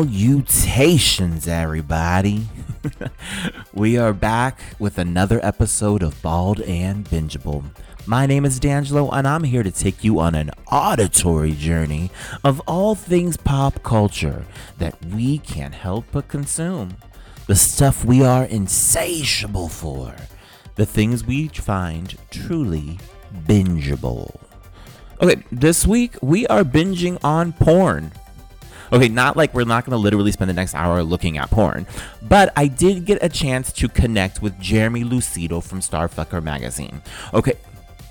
Salutations, everybody. we are back with another episode of Bald and Bingeable. My name is D'Angelo, and I'm here to take you on an auditory journey of all things pop culture that we can't help but consume. The stuff we are insatiable for. The things we find truly bingeable. Okay, this week we are binging on porn. Okay, not like we're not going to literally spend the next hour looking at porn, but I did get a chance to connect with Jeremy Lucido from Starfucker magazine. Okay,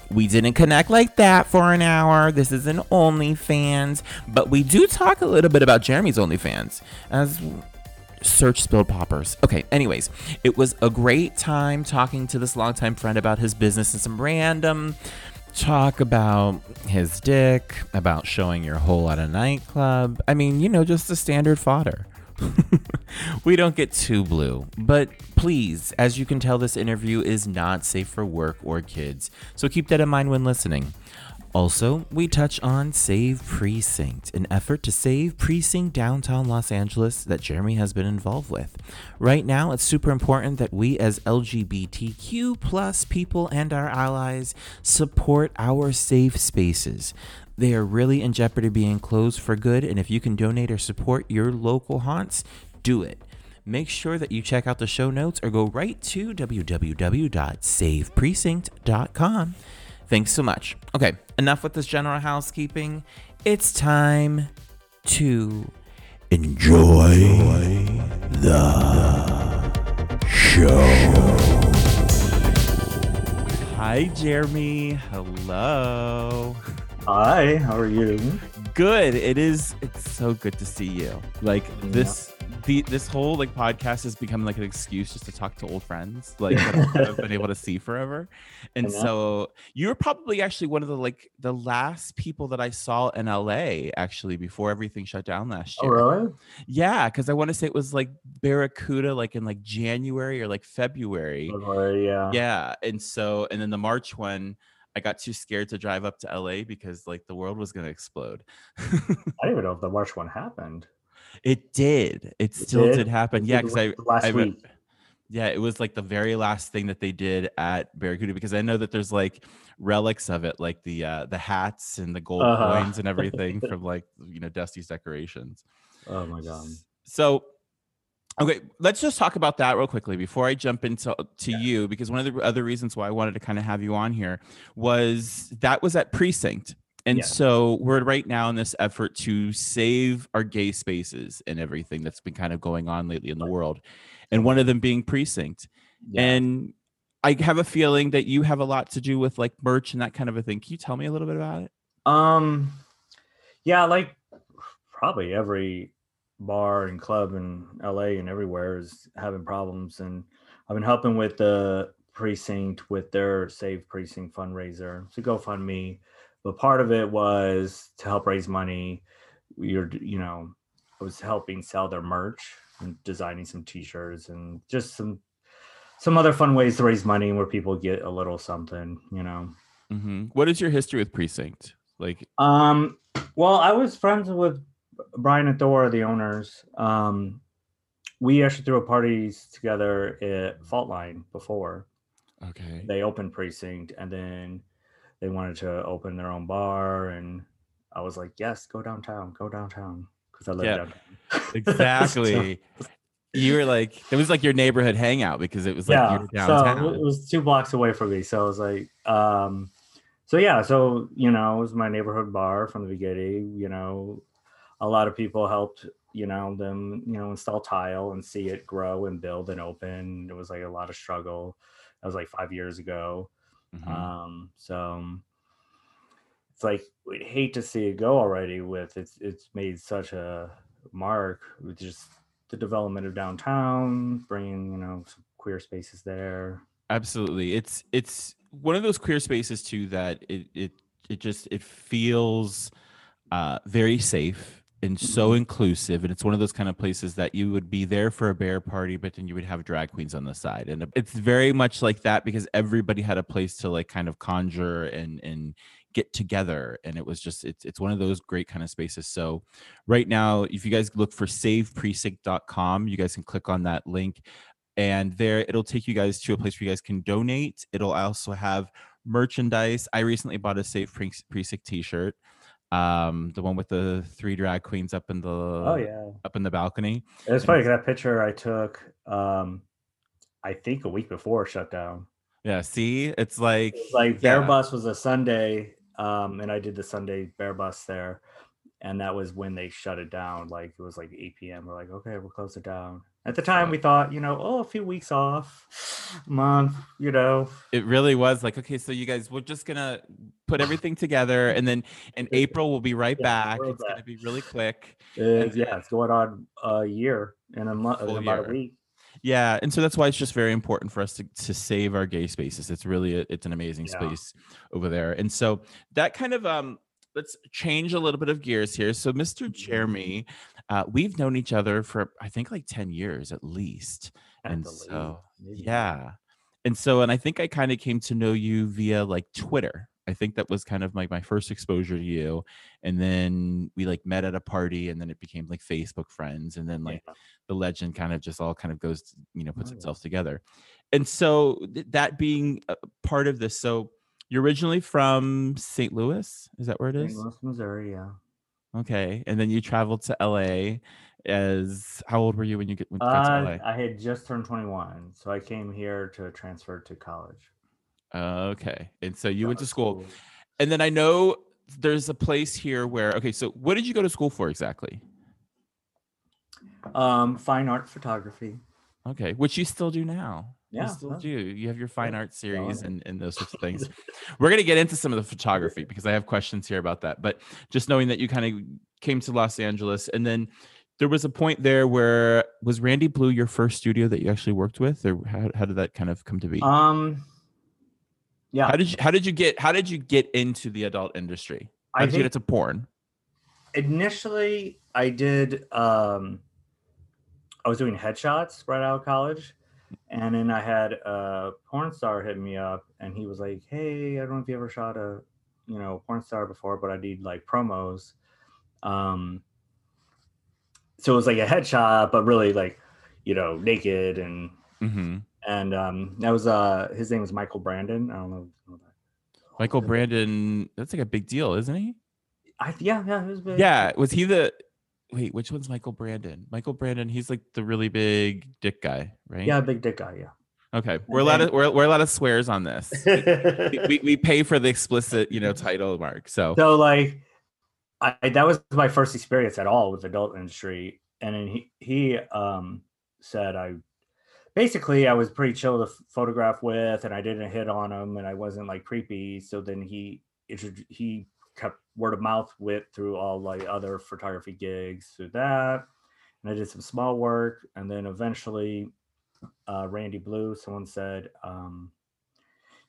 we didn't connect like that for an hour. This is an OnlyFans, but we do talk a little bit about Jeremy's OnlyFans as search spilled poppers. Okay, anyways, it was a great time talking to this longtime friend about his business and some random talk about his dick, about showing your hole at a nightclub. I mean, you know, just the standard fodder. we don't get too blue, but please, as you can tell, this interview is not safe for work or kids, so keep that in mind when listening. Also, we touch on Save Precinct, an effort to save precinct downtown Los Angeles that Jeremy has been involved with. Right now, it's super important that we as LGBTQ plus people and our allies support our safe spaces. They are really in jeopardy of being closed for good, and if you can donate or support your local haunts, do it. Make sure that you check out the show notes or go right to www.saveprecinct.com. Thanks so much. Okay, enough with this general housekeeping. It's time to enjoy the show. Hi, Jeremy. Hello. Hi, how are you? Good. It is. It's so good to see you. Like this the this whole like podcast has become like an excuse just to talk to old friends like that I've been able to see forever and uh-huh. so you're probably actually one of the like the last people that i saw in la actually before everything shut down last Oh, year really? yeah because i want to say it was like barracuda like in like january or like february February, yeah. yeah and so and then the march one i got too scared to drive up to la because like the world was going to explode I don't even know if the March one happened. It did. It still did, did? happen. It Yeah, because I last I week. Yeah, it was like the very last thing that they did at Barracuda because I know that there's like relics of it, like the uh the hats and the gold Uh-huh. coins and everything from like you know Dusty's decorations. Oh my god. So okay, let's just talk about that real quickly before I jump into to Yeah. you because one of the other reasons why I wanted to kind of have you on here was that was at precinct. And Yeah. so we're right now in this effort to save our gay spaces and everything that's been kind of going on lately in the world. And one of them being precinct. Yeah. And I have a feeling that you have a lot to do with like merch and that kind of a thing. Can you tell me a little bit about it? um yeah, like probably every bar and club in LA and everywhere is having problems and I've been helping with the precinct with their Save Precinct fundraiser. A GoFundMe. But part of it was to help raise money. You're you know, I was helping sell their merch and designing some t-shirts and just some some other fun ways to raise money where people get a little something, you know. hmm What is your history with precinct? Like, Um, well, I was friends with Brian and Thor, the owners. Um, we actually threw a parties together at Fault Line before okay. they opened Precinct, and then they wanted to open their own bar, and I was like, "Yes, go downtown, go downtown," because I live Yeah, downtown. Exactly. you were like, it was like your neighborhood hangout because it was like yeah, you were so downtown. it was two blocks away from me. So I was like, um, so yeah, so you know, it was my neighborhood bar from the beginning. You know, a lot of people helped, you know, them, you know, install tile and see it grow and build and open. It was like a lot of struggle. That was like five years ago. Mhm. Um, so it's like we'd hate to see it go already. With it's it's made such a mark with just the development of downtown, bringing you know some queer spaces there. Absolutely. It's it's one of those queer spaces too that it it it just it feels uh very safe and so inclusive and it's one of those kind of places that you would be there for a bear party but then you would have drag queens on the side. And it's very much like that because everybody had a place to like kind of conjure and and get together and it was just it's it's one of those great kind of spaces. So right now if you guys look for saveprecinct.com you guys can click on that link and there it'll take you guys to a place where you guys can donate. It'll also have merchandise. I recently bought a save precinct t-shirt um the one with the three drag queens up in the Oh yeah. up in the balcony It was And- that picture I took um I think a week before it shut down. yeah see it's like It like Bear yeah. Bus was a Sunday, um, and I did the Sunday Bear Bus there, and that was when they shut it down. Like it was like 8 p.m. We're like, okay, we'll close it down. At the time, we thought, you know, oh, a few weeks off, month, you know. it really was like okay so you guys we're just gonna put everything together and then in april we'll be right Yeah, back it's gonna be really quick yeah, it's going on a year in a month, in about year. a week. yeah and so that's why it's just very important for us to, to save our gay spaces it's really a, it's an amazing Yeah. space over there and so that kind of um let's change a little bit of gears here so mr Mm-hmm. jeremy uh, we've known each other for i think like 10 years at least at and so least, yeah and so and i think i kind of came to know you via like twitter i think that was kind of like my first exposure to you and then we like met at a party and then it became like facebook friends and then like Yeah. the legend kind of just all kind of goes you know puts Oh, yeah. itself together and so th- that being a part of this so you're originally from st louis is that where it is? St. Louis, Missouri, yeah. Okay and then you traveled to la as how old were you when you get, when you la Uh, I had just turned 21, so I came here to transfer to college. okay and so you went to Uh, school and then I know there's a place here where okay, so what did you go to school for exactly? Um, fine art photography. Okay, which you still do now. Yeah, you still huh. do. You have your fine art series and, and those sorts of things. We're gonna get into some of the photography because I have questions here about that. But just knowing that you kind of came to Los Angeles and then there was a point there where was Randy Blue your first studio that you actually worked with, or how, how did that kind of come to be? Um, yeah, how did you how did you get how did you get into the adult industry? How I did you get into porn? initially I did. Um, I was doing headshots right out of college, and then I had a porn star hit me up, and he was like, "Hey, I don't know if you ever shot a, you know, porn star before, but I need like promos." Um, so it was like a headshot, but really like, you know, naked and hmm and um that was uh his name was Michael Brandon. I don't know. if you know that. Michael Brandon, that's like a big deal, isn't he? I yeah yeah it was big. Yeah, was he the wait? Which one's Michael Brandon? Michael Brandon, he's like the really big dick guy, right? yeah big dick guy yeah. Okay, we're a lot of we're, we're allowed to swears on this. we, we, we pay for the explicit, you know, title mark. So so like I that was my first experience at all with adult industry, and then he he um said I basically I was pretty chill to photograph with, and I didn't hit on him, and I wasn't like creepy. So then he he kept word of mouth with through all like other photography gigs through that, and I did some small work, and then eventually uh, Randy Blue, someone said, um,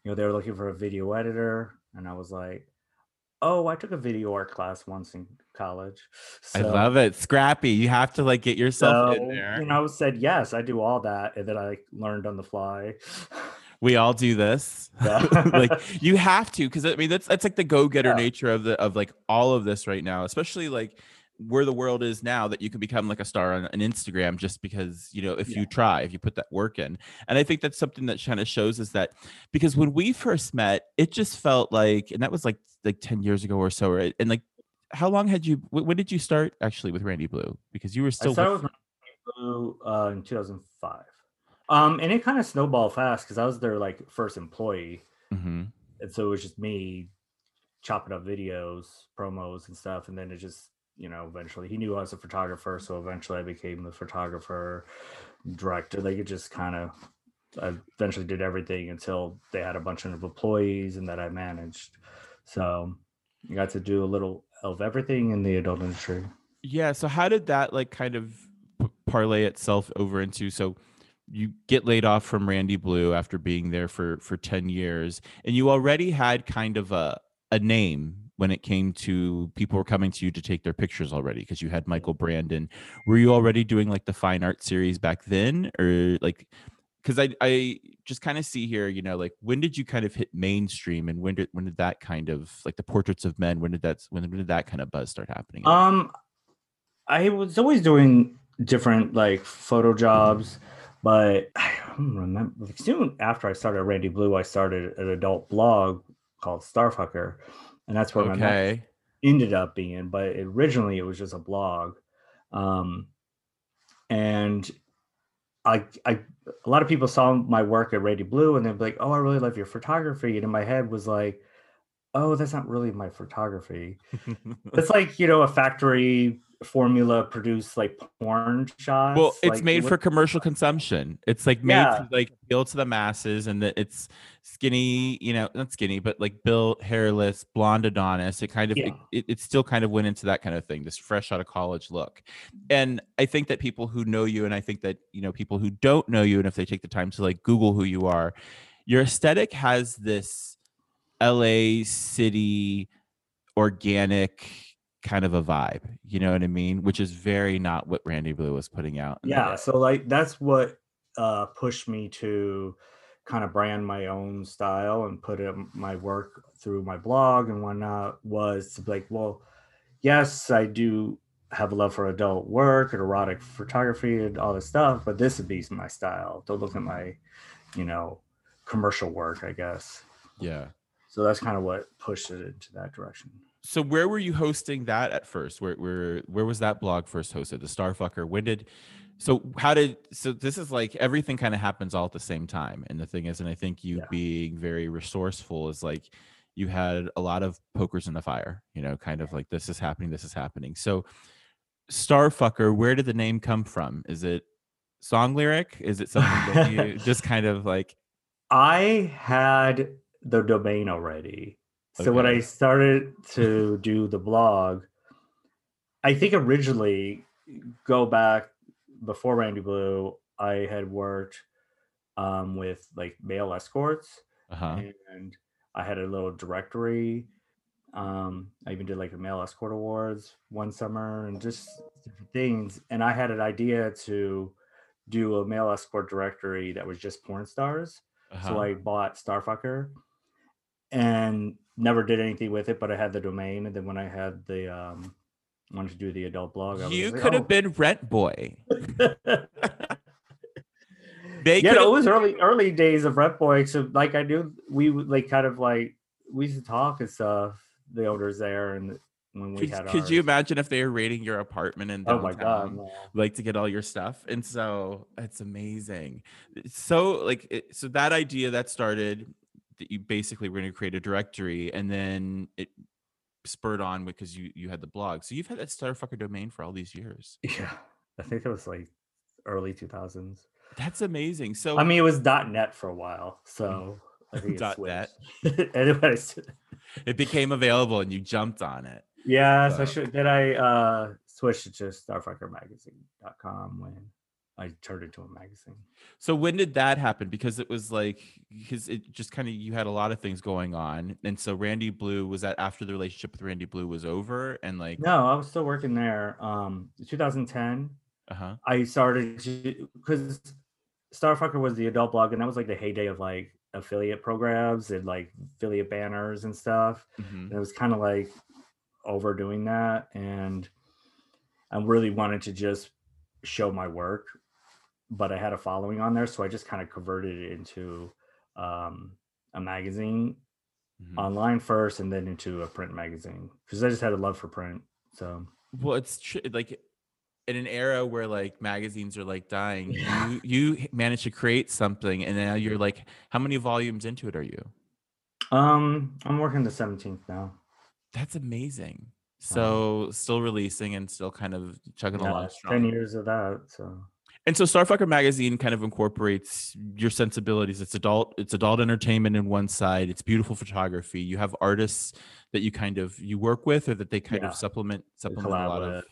you know, they were looking for a video editor, and I was like, oh, I took a video art class once in college. I love it, Scrappy. You have to like get yourself in so, there. You know, I said yes, I do all that, and then I learned on the fly. we all do this. Like you have to, because I mean that's that's like the go-getter Yeah. nature of the of like all of this right now, especially like where the world is now that you can become like a star on an Instagram just because you know if Yeah. you try, if you put that work in. And I think that's something that kind of shows us that because when we first met, it just felt like, and that was like like 10 years ago or so, right? And like how long had you when did you start actually with Randy Blue? Because you were I still started with, with Blue uh, in 2005. Um, and it kind of snowballed fast because I was their like first employee, Mhm. and so it was just me chopping up videos, promos, and stuff. And then it just, you know, eventually he knew I was a photographer, so eventually I became the photographer, director. Like it just kind of, I eventually did everything until they had a bunch of employees and that I managed. So you got to do a little of everything in the adult industry. Yeah. So how did that like kind of parlay itself over into so you get laid off from Randy Blue after being there for for 10 years and you already had kind of a a name when it came to people were coming to you to take their pictures already because you had Michael Brandon. Were you already doing like the fine art series back then or like because I I just kind of see here, you know, like when did you kind of hit mainstream, and when did when did that kind of like the portraits of men? When did that when, when did that kind of buzz start happening? Um, I was always doing different like photo jobs, but I don't remember. Like, soon after I started Randy Blue, I started an adult blog called Starfucker, and that's where my mom ended up being. But originally, it was just a blog, um, and I, I, a lot of people saw my work at Randy Blue, and they'd be like, "Oh, I really love your photography," and in my head was like, "Oh, that's not really my photography." It's like you know a factory formula produced like porn shots. well, it's like, made what- for commercial consumption. It's like made Yeah. to like appeal to the masses, and that it's skinny, you know, not skinny, but like built, hairless, blonde Adonis. It kind of Yeah. it, it still kind of went into that kind of thing, this fresh out of college look. And I think that people who know you, and I think that you know people who don't know you, and if they take the time to like Google who you are, your aesthetic has this LA city organic kind of a vibe. You know what I mean? Which is very not what Randy Blue was putting out. yeah so like that's what uh pushed me to kind of brand my own style and put it, my work through my blog and whatnot was to be like well yes i do have a love for adult work and erotic photography and all this stuff but this would be my style don't look at my you know commercial work i guess Yeah. so that's kind of what pushed it into that direction So where were you hosting that at first? Where where where was that blog first hosted? The Starfucker. When did so how did so this is like everything kind of happens all at the same time. And the thing is, and I think you Yeah. being very resourceful is like you had a lot of pokers in the fire, you know, kind of like this is happening, this is happening. So Starfucker, where did the name come from? Is it song lyric? Is it something that you just kind of like I had the domain already. So when I started to do the blog, I think originally go back before Randy Blue, I had worked um, with like male escorts uh-huh. and I had a little directory. Um, I even did like the male escort awards one summer and just different things. And I had an idea to do a male escort directory that was just porn stars. uh-huh. So I bought Starfucker and never did anything with it, but I had the domain. And then when I had the um wanted to do the adult blog, I was you like, could have "Oh." been Rent Boy. They yeah, no, it was early early days of rent Boy. So like I knew we would like kind of like we used to talk and stuff, the owners there and when we Could, had could you imagine if they were raiding your apartment and Oh my god. no. like to get all your stuff? And so it's amazing. So like it, so that idea that started that you basically were going to create a directory, and then it spurred on because you you had the blog. So you've had that Starfucker domain for all these years. Yeah. I think it was like early 2000s. That's amazing. So I mean, it was .net for a while, so I think it Dot net. Anyways, it became available, and you jumped on it. yeah So- I should. Then I uh, switched it to starfuckermagazine.com when I turned into a magazine. So when did that happen? Because it was like because it just kind of you had a lot of things going on, and so Randy Blue was that after the relationship with Randy Blue was over, and like No, I was still working there. Um, 2010, uh huh I started because Starfucker was the adult blog, and that was like the heyday of like affiliate programs and like affiliate banners and stuff. hmm And it was kind of like overdoing that, and I really wanted to just show my work, but I had a following on there, so I just kind of converted it into um, a magazine Mm-hmm. online first, and then into a print magazine because I just had a love for print. So Well, it's tr- like in an era where like magazines are like dying, Yeah. you you managed to create something, and now you're like, how many volumes into it are you? um, I'm working the 17th now. That's amazing. So still releasing and still kind of chugging Yeah, along 10 years of that. So And so Starfucker magazine kind of incorporates your sensibilities. It's adult, it's adult entertainment in one side. It's beautiful photography. You have artists that you kind of you work with or that they kind Yeah. of supplement supplement a lot of.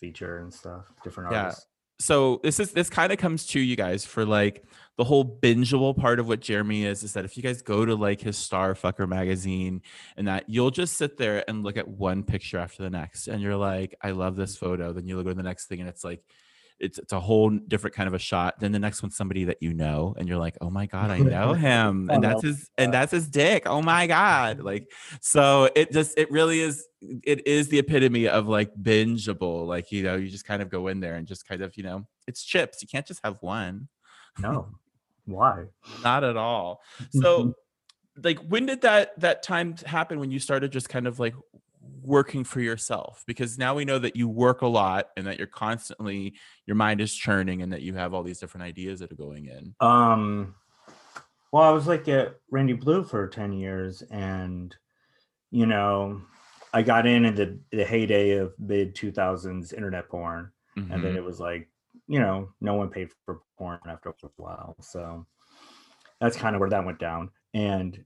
feature and stuff, different Yeah. artists. So this is this kind of comes to you guys for like the whole bingeable part of what Jeremy is is that if you guys go to like his Starfucker magazine and that you'll just sit there and look at one picture after the next and you're like, I love this mm-hmm. photo. Then you look at the next thing and it's like it's it's a whole different kind of a shot. Then the next one's somebody that you know, and you're like, oh my god, I know him, and that's his and that's his dick. Oh my god, like so it just it really is it is the epitome of like bingeable. Like you know, you just kind of go in there and just kind of you know, it's chips. You can't just have one. No, why? Not at all. So like when did that that time happen when you started just kind of like working for yourself because now we know that you work a lot and that you're constantly your mind is churning and that you have all these different ideas that are going in um well i was like at randy blue for 10 years and you know i got in in the, the heyday of mid 2000s internet porn mm-hmm. and then mm-hmm. it was like you know no one paid for porn after a while so that's kind of where that went down and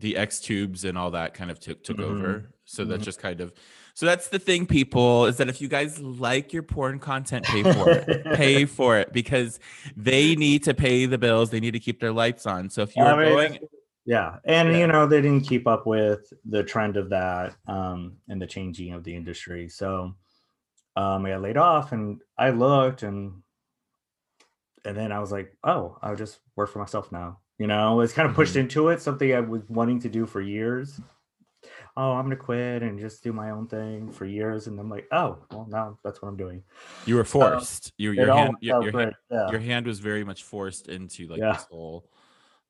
the X tubes and all that kind of took took mm-hmm. over. So mm-hmm. that's just kind of so that's the thing, people, is that if you guys like your porn content, pay for it. pay for it because they need to pay the bills. They need to keep their lights on. So if you're I mean, going yeah. And yeah. you know, they didn't keep up with the trend of that um and the changing of the industry. So um I got laid off and I looked and and then I was like, oh, I'll just work for myself now. You know, it's kind of pushed mm-hmm. into it, something I was wanting to do for years. Oh, I'm gonna quit and just do my own thing for years, and I'm like, oh, well, now that's what I'm doing. You were forced. Your your hand, your, your, hand yeah. your, hand, was very much forced into like yeah. this whole.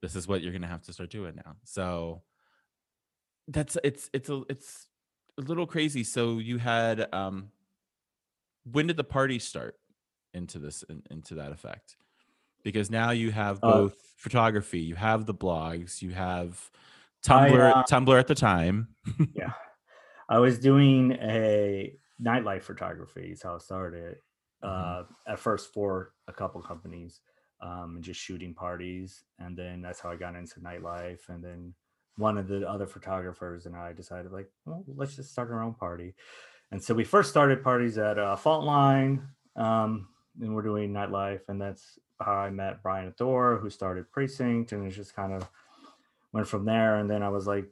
This is what you're gonna have to start doing now. So that's it's it's a it's a little crazy. So you had um, when did the party start into this in, into that effect? Because now you have uh, both. Uh, photography, you have the blogs, you have Tumblr, I, uh, Tumblr at the time. yeah, I was doing a nightlife photography. Is how I started. Mm-hmm. Uh, at first for a couple companies, um, and just shooting parties, and then that's how I got into nightlife. And then one of the other photographers and I decided, like, well, let's just start our own party. And so we first started parties at uh, Fault Line, um, and we're doing nightlife, and that's how I met Brian Thor, who started Precinct, and it just kind of went from there. And then I was like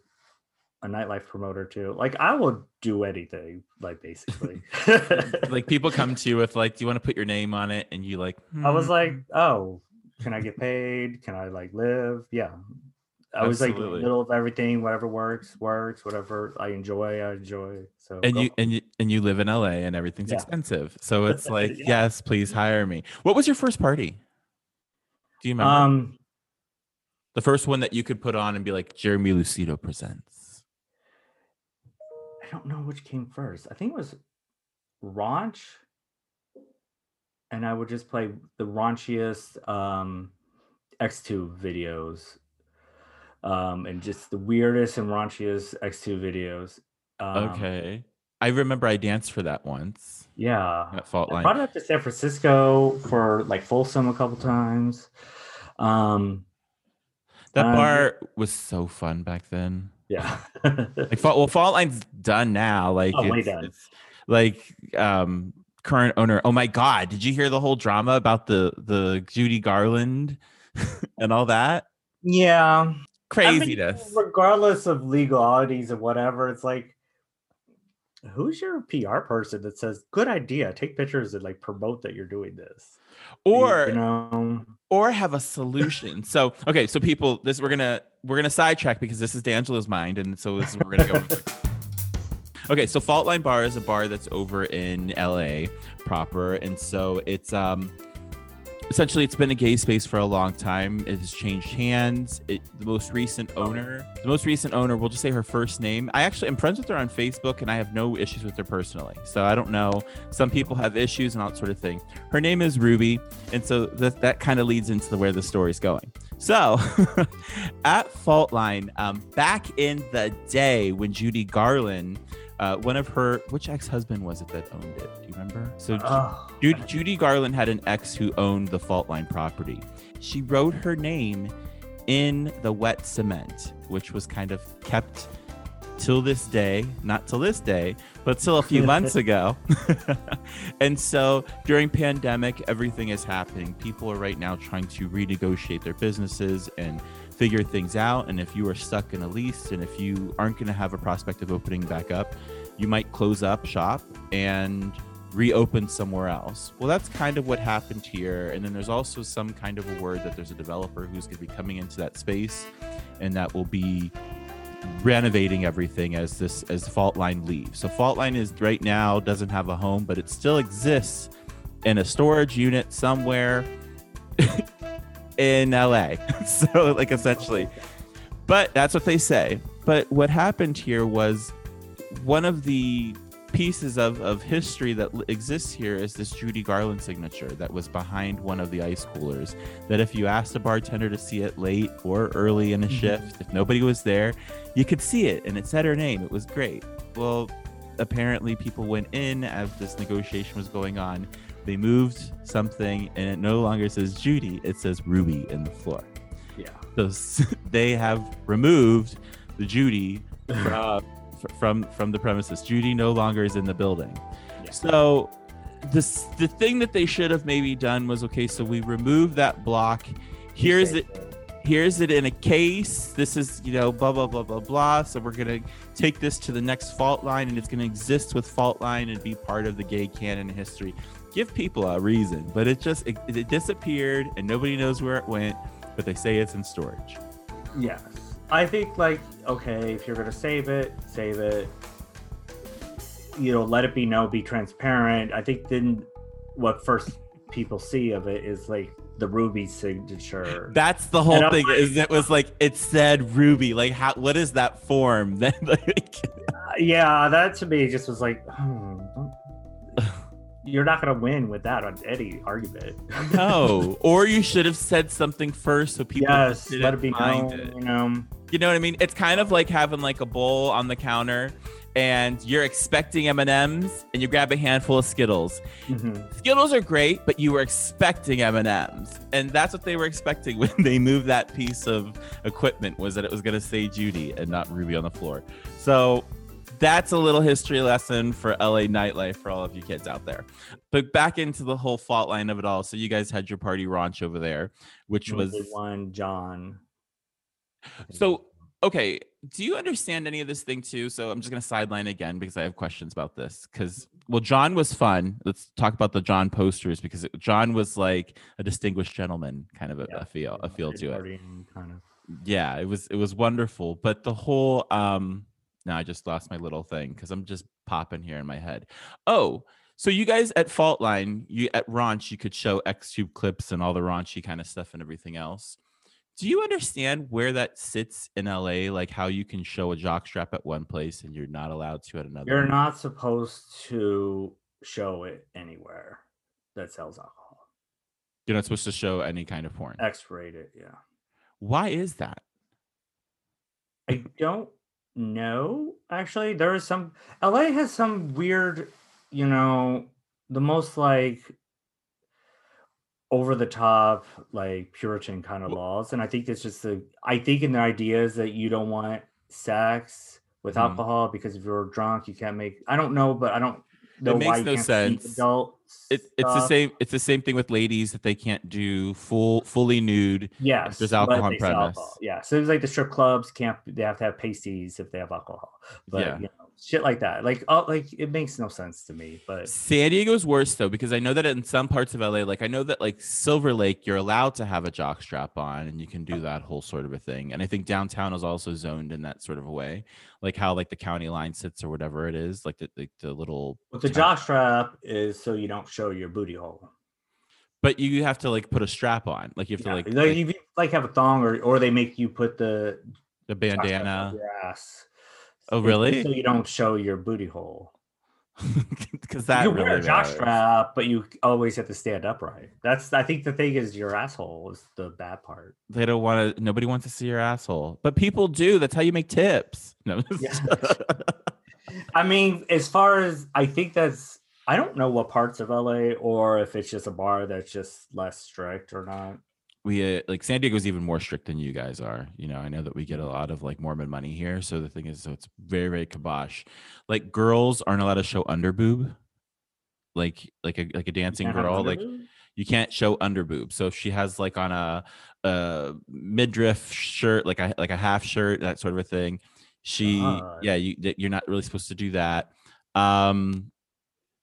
a nightlife promoter too. Like I will do anything, like basically. like people come to you with like, do you want to put your name on it? And you like, hmm. I was like, oh, can I get paid? Can I like live? Yeah. I was like middle of everything, whatever works, works, whatever I enjoy, I enjoy. So and you and you and you live in LA and everything's yeah. expensive. So it's like, yeah. yes, please hire me. What was your first party? Do you remember? Um, the first one that you could put on and be like, Jeremy Lucido presents. I don't know which came first. I think it was Raunch. And I would just play the raunchiest um, X-Tube videos. Um, and just the weirdest and raunchiest X-Tube videos. Um, okay. I remember I danced for that once. Yeah. At Fault Line. I brought it up to San Francisco for like Folsom a couple times. Um, that um, bar was so fun back then. Yeah. like well, Fault Line's done now. Like oh, it's, it's, like um current owner. Oh my god, did you hear the whole drama about the the Judy Garland and all that? Yeah. Craziness. I mean, regardless of legalities and whatever, it's like who's your PR person that says good idea, take pictures and like promote that you're doing this? Or you know or have a solution. so okay, so people, this we're gonna we're gonna sidetrack because this is D'Angelo's mind, and so this is we're gonna go. okay, so Fault Line Bar is a bar that's over in LA proper, and so it's um essentially it's been a gay space for a long time. It has changed hands. It, the most recent owner the most recent owner we'll just say her first name. I actually am friends with her on facebook and i have no issues with her personally. So i don't know. Some people have issues and all that sort of thing. Her name is ruby and so that, that kind of leads into the, where the story's going. So at fault line um, back in the day when judy garland uh, one of her, which ex-husband was it that owned it? Do you remember? So oh. Judy, Judy Garland had an ex who owned the fault line property. She wrote her name in the wet cement, which was kind of kept till this day, not till this day, but till a few months ago. and so during pandemic, everything is happening. People are right now trying to renegotiate their businesses and figure things out. And if you are stuck in a lease and if you aren't going to have a prospect of opening back up, you might close up shop and reopen somewhere else. Well, that's kind of what happened here. And then there's also some kind of a word that there's a developer who's going to be coming into that space and that will be renovating everything as this as Faultline leaves. So Faultline is right now doesn't have a home, but it still exists in a storage unit somewhere in LA. so like essentially. But that's what they say. But what happened here was one of the pieces of, of history that exists here is this Judy Garland signature that was behind one of the ice coolers. That if you asked a bartender to see it late or early in a mm-hmm. shift, if nobody was there, you could see it and it said her name. It was great. Well, apparently people went in as this negotiation was going on. They moved something and it no longer says Judy, it says Ruby in the floor. Yeah. So they have removed the Judy from from from the premises. Judy no longer is in the building. Yeah. So this the thing that they should have maybe done was okay. So we remove that block. Here's it. Here's it in a case. This is you know blah blah blah blah blah. So we're gonna take this to the next fault line, and it's gonna exist with fault line and be part of the gay canon history. Give people a reason, but it just it, it disappeared and nobody knows where it went. But they say it's in storage. Yes. I think like okay, if you're gonna save it, save it. You know, let it be known, be transparent. I think then what first people see of it is like the Ruby signature. That's the whole thing. Like, is it was like it said Ruby. Like how? What is that form? Then like. yeah, that to me just was like. Hmm, you're not going to win with that on any argument. no, or you should have said something first so people yes, let it be known. It. You know, you know what I mean? It's kind of like having like a bowl on the counter and you're expecting M&Ms and you grab a handful of Skittles. Mm-hmm. Skittles are great, but you were expecting M&Ms. And that's what they were expecting when they moved that piece of equipment was that it was going to say Judy and not Ruby on the floor. So that's a little history lesson for LA nightlife for all of you kids out there. But back into the whole fault line of it all. So you guys had your party Raunch over there, which was one John. So okay, do you understand any of this thing too? So I'm just gonna sideline again because I have questions about this. Because well, John was fun. Let's talk about the John posters because it, John was like a distinguished gentleman, kind of a, yeah, a feel, a feel to it. Kind of. Yeah, it was it was wonderful. But the whole um now I just lost my little thing because I'm just popping here in my head. Oh, so you guys at Fault Line, you at Raunch, you could show X-Tube clips and all the raunchy kind of stuff and everything else. Do you understand where that sits in LA? Like how you can show a jockstrap at one place and you're not allowed to at another? You're not supposed to show it anywhere that sells alcohol. You're not supposed to show any kind of porn. X-rated, yeah. Why is that? I don't no, actually, there is some. LA has some weird, you know, the most like over the top, like Puritan kind of laws, and I think it's just the. I think in the idea is that you don't want sex with mm. alcohol because if you're drunk, you can't make. I don't know, but I don't know it makes no sense. It, it's the uh, same. It's the same thing with ladies that they can't do full, fully nude. Yes, there's alcohol on premise. Alcohol. Yeah, so it's like the strip clubs can't. They have to have pasties if they have alcohol. But yeah. you know, shit like that. Like, oh, like it makes no sense to me. But San Diego's worse though because I know that in some parts of LA, like I know that like Silver Lake, you're allowed to have a jock strap on and you can do that whole sort of a thing. And I think downtown is also zoned in that sort of a way, like how like the county line sits or whatever it is, like the the, the little. But the jock strap is so you don't show your booty hole. But you have to like put a strap on, like you have yeah, to like like, like, you, like have a thong or or they make you put the the bandana. Your ass Oh, really? So you don't show your booty hole. Because that you really wear a jock strap, but you always have to stand upright. That's I think the thing is your asshole is the bad part. They don't want to. Nobody wants to see your asshole, but people do. That's how you make tips. No. Yeah. I mean, as far as I think that's I don't know what parts of LA or if it's just a bar that's just less strict or not we uh, like San Diego's even more strict than you guys are. You know, I know that we get a lot of like Mormon money here. So the thing is, so it's very, very kibosh. Like girls aren't allowed to show under boob, like like a like a dancing girl. Like you can't show under boob. So if she has like on a a midriff shirt, like a like a half shirt, that sort of a thing. She, yeah, you you're not really supposed to do that. Um,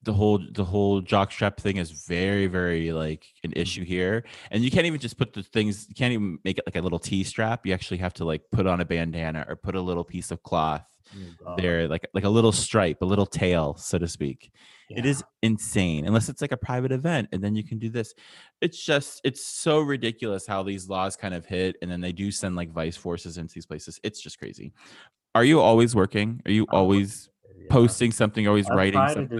the whole the whole jockstrap thing is very very like an Mm-hmm. issue here. And you can't even just put the things you can't even make it like a little t strap. You actually have to like put on a bandana or put a little piece of cloth Oh, there like like a little stripe a little tail so to speak. It is insane unless it's like a private event and then you can do this. It's just it's so ridiculous how these laws kind of hit and then they do send like vice forces into these places. It's just crazy. Are you always working? Are you always Yeah. posting something always I writing something.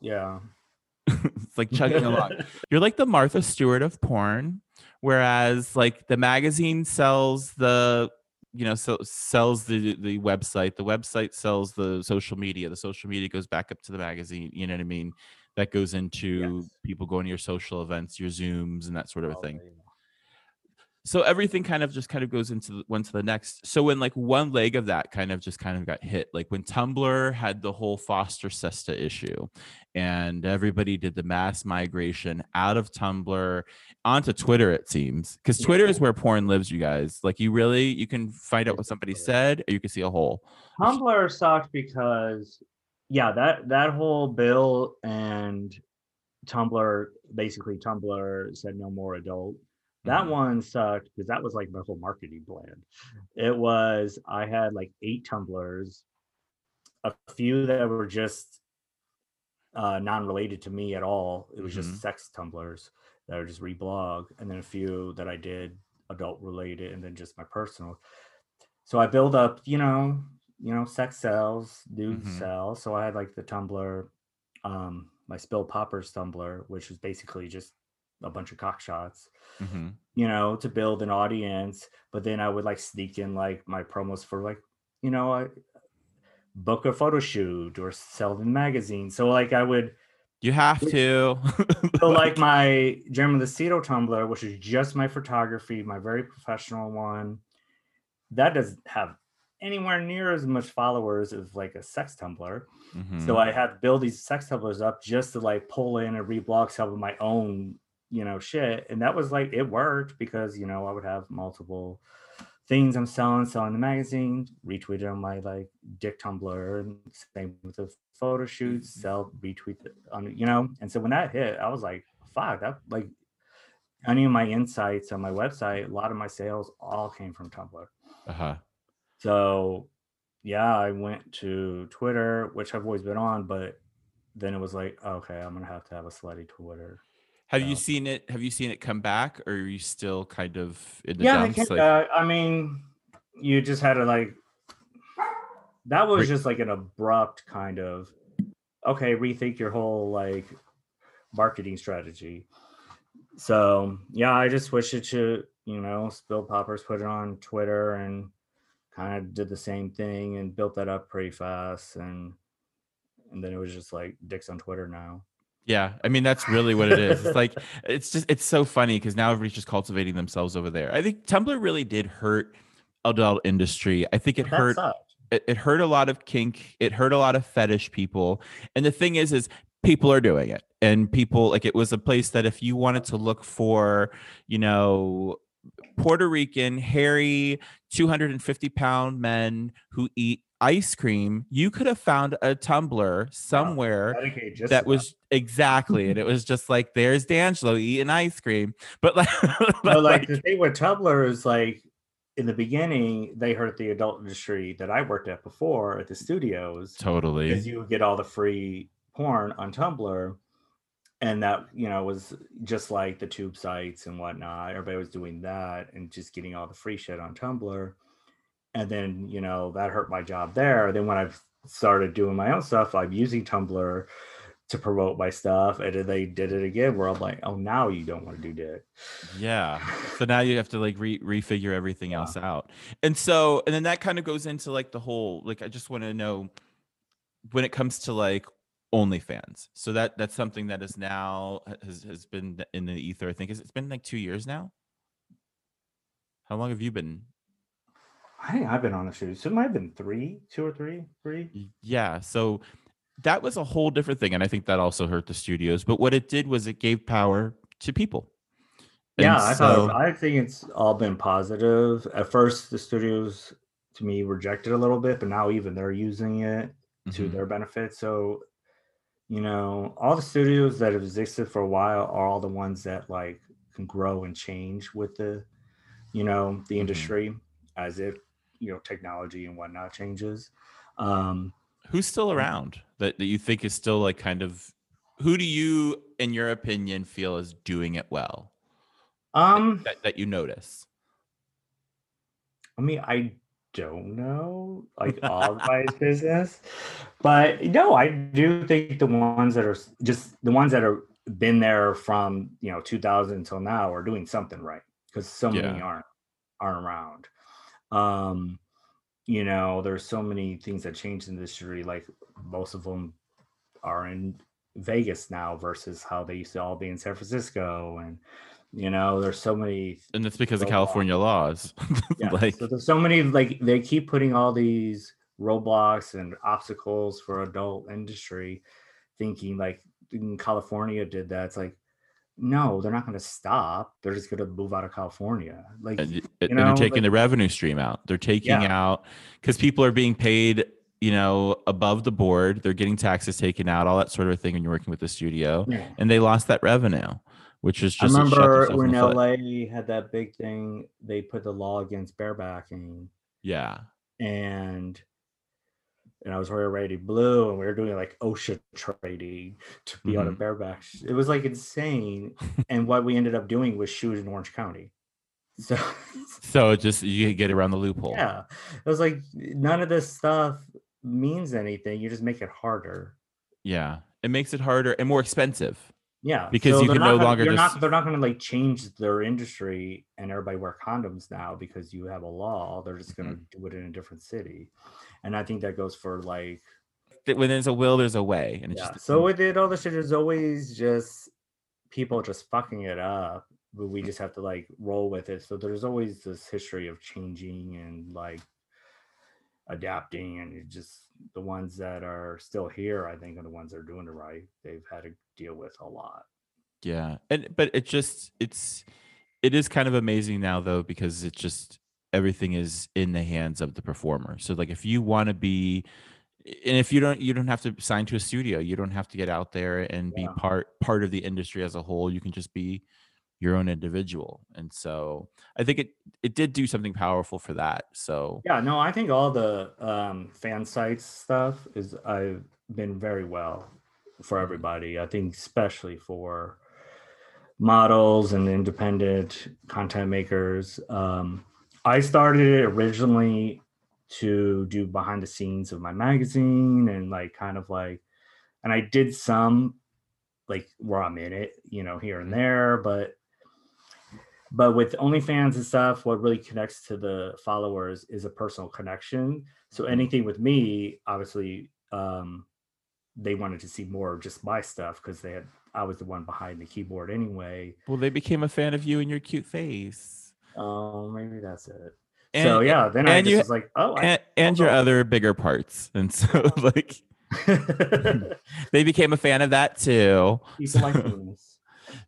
Yeah. it's like chugging along you're like the martha stewart of porn whereas like the magazine sells the you know so sells the the website the website sells the social media the social media goes back up to the magazine you know what i mean that goes into Yes. people going to your social events your zooms and that sort of a Oh, thing yeah. So everything kind of just kind of goes into the, one to the next so when like one leg of that kind of just kind of got hit like when tumblr had the whole FOSTA SESTA issue and everybody did the mass migration out of tumblr onto twitter it seems because Yeah. twitter is where porn lives you guys like you really you can find out what somebody said or you can see a hole Tumblr sucked because yeah, that that whole bill and Tumblr basically Tumblr said no more adult. That Mhm. one sucked because that was like my whole marketing plan. It was I had like eight Tumblrs, a few that were just uh, non-related to me at all. It was Mhm. just sex Tumblrs that were just reblog, and then a few that I did adult related, and then just my personal. So I build up, you know, you know, sex sells, dude Mhm. sells. So I had like the Tumblr, um, my Spill Poppers Tumblr, which was basically just a bunch of cock shots, Mhm. you know, to build an audience. But then I would like sneak in like my promos for like, you know, I book a photo shoot or sell in magazine. So like I would you have to so like my Jeremy Lucido Tumblr, which is just my photography, my very professional one, that doesn't have anywhere near as much followers as like a sex Tumblr. Mhm. So I had to build these sex Tumblrs up just to like pull in and reblog some of my own, you know, shit. And that was like it worked because you know I would have multiple things I'm selling, selling the magazine, retweeted on my like dick Tumblr, and same with the photo shoots, sell, retweet the- on you know. And so when that hit, I was like, fuck, that like any of my insights on my website, a lot of my sales all came from Tumblr. uh-huh So yeah, I went to Twitter, which I've always been on, but then it was like, okay, I'm gonna have to have a slutty Twitter. Have you seen it have you seen it come back or are you still kind of in the yeah, dumps came like back. I mean, you just had to like that was Re- just like an abrupt kind of okay, rethink your whole like marketing strategy. So yeah, I just wish it to, you know, Spill Poppers put it on Twitter and kind of did the same thing and built that up pretty fast and and then it was just like dicks on Twitter now. Yeah, I mean that's really what it is. It's like it's just it's so funny because now everybody's just cultivating themselves over there. I think Tumblr really did hurt adult industry. I think it That hurt sucked. it, it hurt a lot of kink. It hurt a lot of fetish people. And the thing is, is people are doing it, and people like it was a place that if you wanted to look for, you know, Puerto Rican, hairy, 250 pound men who eat ice cream, you could have found a Tumblr somewhere just that was exactly and it was just like there's d'angelo eating ice cream. But like, But like like- the thing with Tumblr is like in the beginning they hurt the adult industry that I worked at before at the studios totally. because you would get all the free porn on Tumblr. And that, you know, was just like the tube sites and whatnot. Everybody was doing that and just getting all the free shit on Tumblr. And then, you know, that hurt my job there. Then when I've started doing my own stuff, I'm using Tumblr to promote my stuff. And then they did it again where I'm like, oh, now you don't want to do dick. yeah so now you have to like re- refigure everything Yeah. else out and so and then that kind of goes into like the whole like i just want to know when it comes to like OnlyFans. So that that's something that is now has has been in the ether. I think it's been like two years now. How long have you been? I think I've been on the shoot. So it might have been three, two or three, three. Yeah. So that was a whole different thing, and I think that also hurt the studios. But what it did was it gave power to people. And Yeah, I thought I think it's all been positive. At first, the studios to me rejected a little bit, but now even they're using it to Mhm. their benefit. So you know, all the studios that have existed for a while are all the ones that like can grow and change with the, you know, the Mhm. industry as if, you know, technology and whatnot changes. Um, Who's still around that, that you think is still like kind of who do you, in your opinion, feel is doing it well? um, That, that you notice. I mean, I don't know like all of my business, but no, I do think the ones that are just the ones that are been there from you know 2000 until now are doing something right because so many Yeah. aren't aren't around. Um, you know, there's so many things that changed in the industry. Like most of them are in Vegas now versus how they used to all be in San Francisco, and you know, there's so many And that's because of California laws. yeah. like, so there's so many like they keep putting all these roadblocks and obstacles for adult industry, thinking like in California did that. It's like, no, they're not going to stop. They're just going to move out of California. Like, and, y- and know, they're taking like- the revenue stream out. They're taking Yeah. out because people are being paid, you know, above the board. They're getting taxes taken out, all that sort of thing when you're working with the studio. yeah. And they lost that revenue, which is just shot remember when foot. LA had that big thing. They put the law against barebacking, Yeah. and and I was wearing Randy Blue, and we were doing like OSHA trading to be on a Mhm. bareback. It was like insane. and what we ended up doing was shoes in Orange County. So So just you get around the loophole. yeah, it was like none of this stuff means anything. You just make it harder. Yeah. It makes it harder and more expensive. Yeah, Because you they're can no gonna- longer They're just- not. They're not going to like change their industry and everybody wear condoms now because you have a law. They're just going to Mm-hmm. do it in a different city, and I think that goes for like When there's a will, there's a way. And it's yeah. just So with it, all the shit is always just people just fucking it up, but we just have to like roll with it. So there's always this history of changing and like adapting, and just the ones that are still here, I think, are the ones that are doing it right. They've had to deal with a lot. Yeah. And but it just it's it is kind of amazing now though, because it just everything is in the hands of the performer. So like if you want to be and if you don't you don't have to sign to a studio, you don't have to get out there and be part part of the industry as a whole. You can just be your own individual. And so I think it it did do something powerful for that. So Yeah, no, I think all the um, fan sites stuff is I've been very well for everybody. I think especially for models and independent content makers. Um, I started it originally to do behind the scenes of my magazine and like kind of like, and I did some like where I'm in it, you know, here and there, but but with OnlyFans and stuff, what really connects to the followers is a personal connection. So anything with me, obviously, um, they wanted to see more of just my stuff because they had I was the one behind the keyboard anyway. well they became a fan of you and your cute face. Oh, maybe that's it. And, so yeah, then I and just you- was like, oh, I, and, and your Oh. other bigger parts. And so oh. like they became a fan of that too. people like this.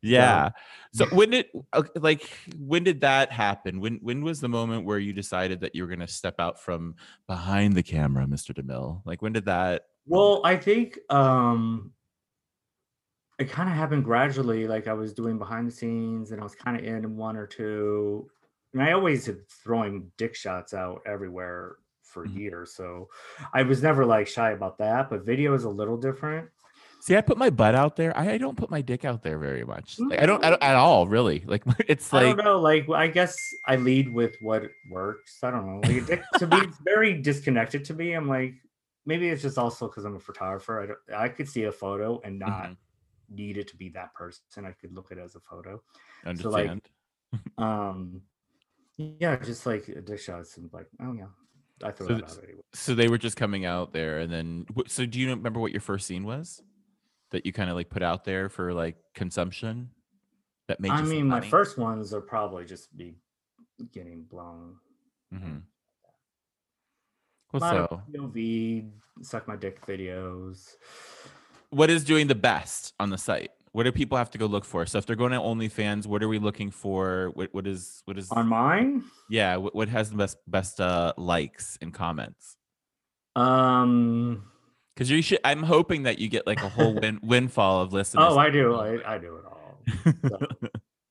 Yeah. So when did uh, like when did that happen? When when was the moment where you decided that you were going to step out from behind the camera, Mr. DeMille? Like when did that? Well, I think um it kind of happened gradually. Like I was doing behind the scenes and I was kind of in one or two. And I always had throwing dick shots out everywhere for Mhm. years. So I was never like shy about that. But video is a little different. See, I put my butt out there. I, I don't put my dick out there very much. Like I don't, I don't at all, really. Like it's I like don't know. Like I guess I lead with what works. I don't know. Like dick to me, it's very disconnected to me. I'm like, maybe it's just also because I'm a photographer. I don't I could see a photo and not Mhm. need it to be that person. I could look at it as a photo. understand. So, like, um yeah just like a dick shots and like oh yeah i throw So that out anyway so they were just coming out there, and then so do you remember what your first scene was that you kind of like put out there for like consumption? That made. i mean my money? first ones are probably just be getting blown Mhm. a lot so of pov suck my dick videos what is doing the best on the site? What do people have to go look for? So if they're going to OnlyFans, what are we looking for? What what is what is on mine yeah? What, what has the best best uh likes and comments? um Because you should. I'm hoping that you get like a whole win, windfall of listeners. Oh, I do. I, I do it all.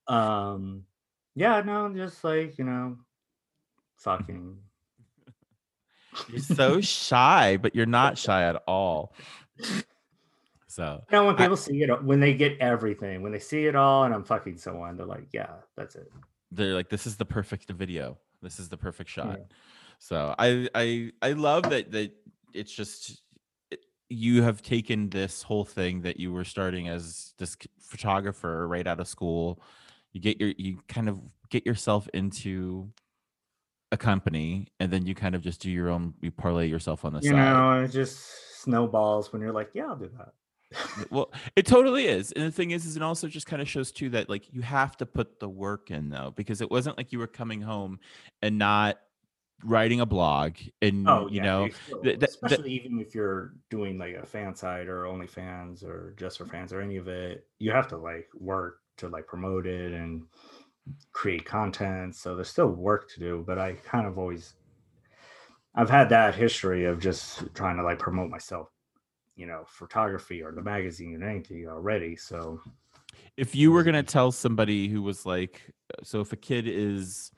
So, um, yeah, no, just like you know, fucking. You're so shy, but you're not shy at all. So You know, when I- people see it, when they get everything, when they see it all, and I'm fucking someone, they're like, yeah, that's it. they're like, "This is the perfect video. This is the perfect shot." Yeah. So I I I love that that it's just it- you have taken this whole thing that you were starting as this photographer right out of school. You get your you kind of get yourself into a company and then you kind of just do your own you parlay yourself on the side, You side. know, it just snowballs when you're like, yeah, I'll do that. well it totally is and the thing is is it also just kind of shows too that like you have to put the work in though because it wasn't like you were coming home and not writing a blog oh, and Oh, you yeah, know th- th- th- especially even if you're doing like a fan site or OnlyFans or just for fans or any of it, you have to like work to like promote it and create content. So there's still work to do, but I kind of always I've had that history of just trying to like promote myself, you know, photography or the magazine and anything already. So if you were going to tell somebody who was like uh, so if a kid is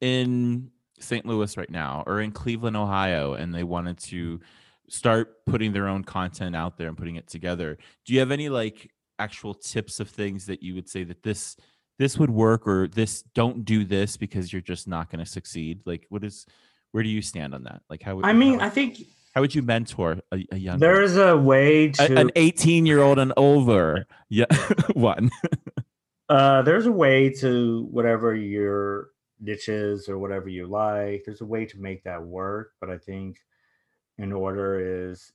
in St. Louis right now or in Cleveland Ohio and they wanted to start putting their own content out there and putting it together do you have any like actual tips of things that you would say that this this would work or this don't do this because you're just not going to succeed? Like what is where do you stand on that? Like how would I mean, how, I think how would you mentor a, a young there is a way a- to an 18 year old and over. Yeah one. Uh, there's a way to whatever your niche is or whatever you like. There's a way to make that work, but I think in order is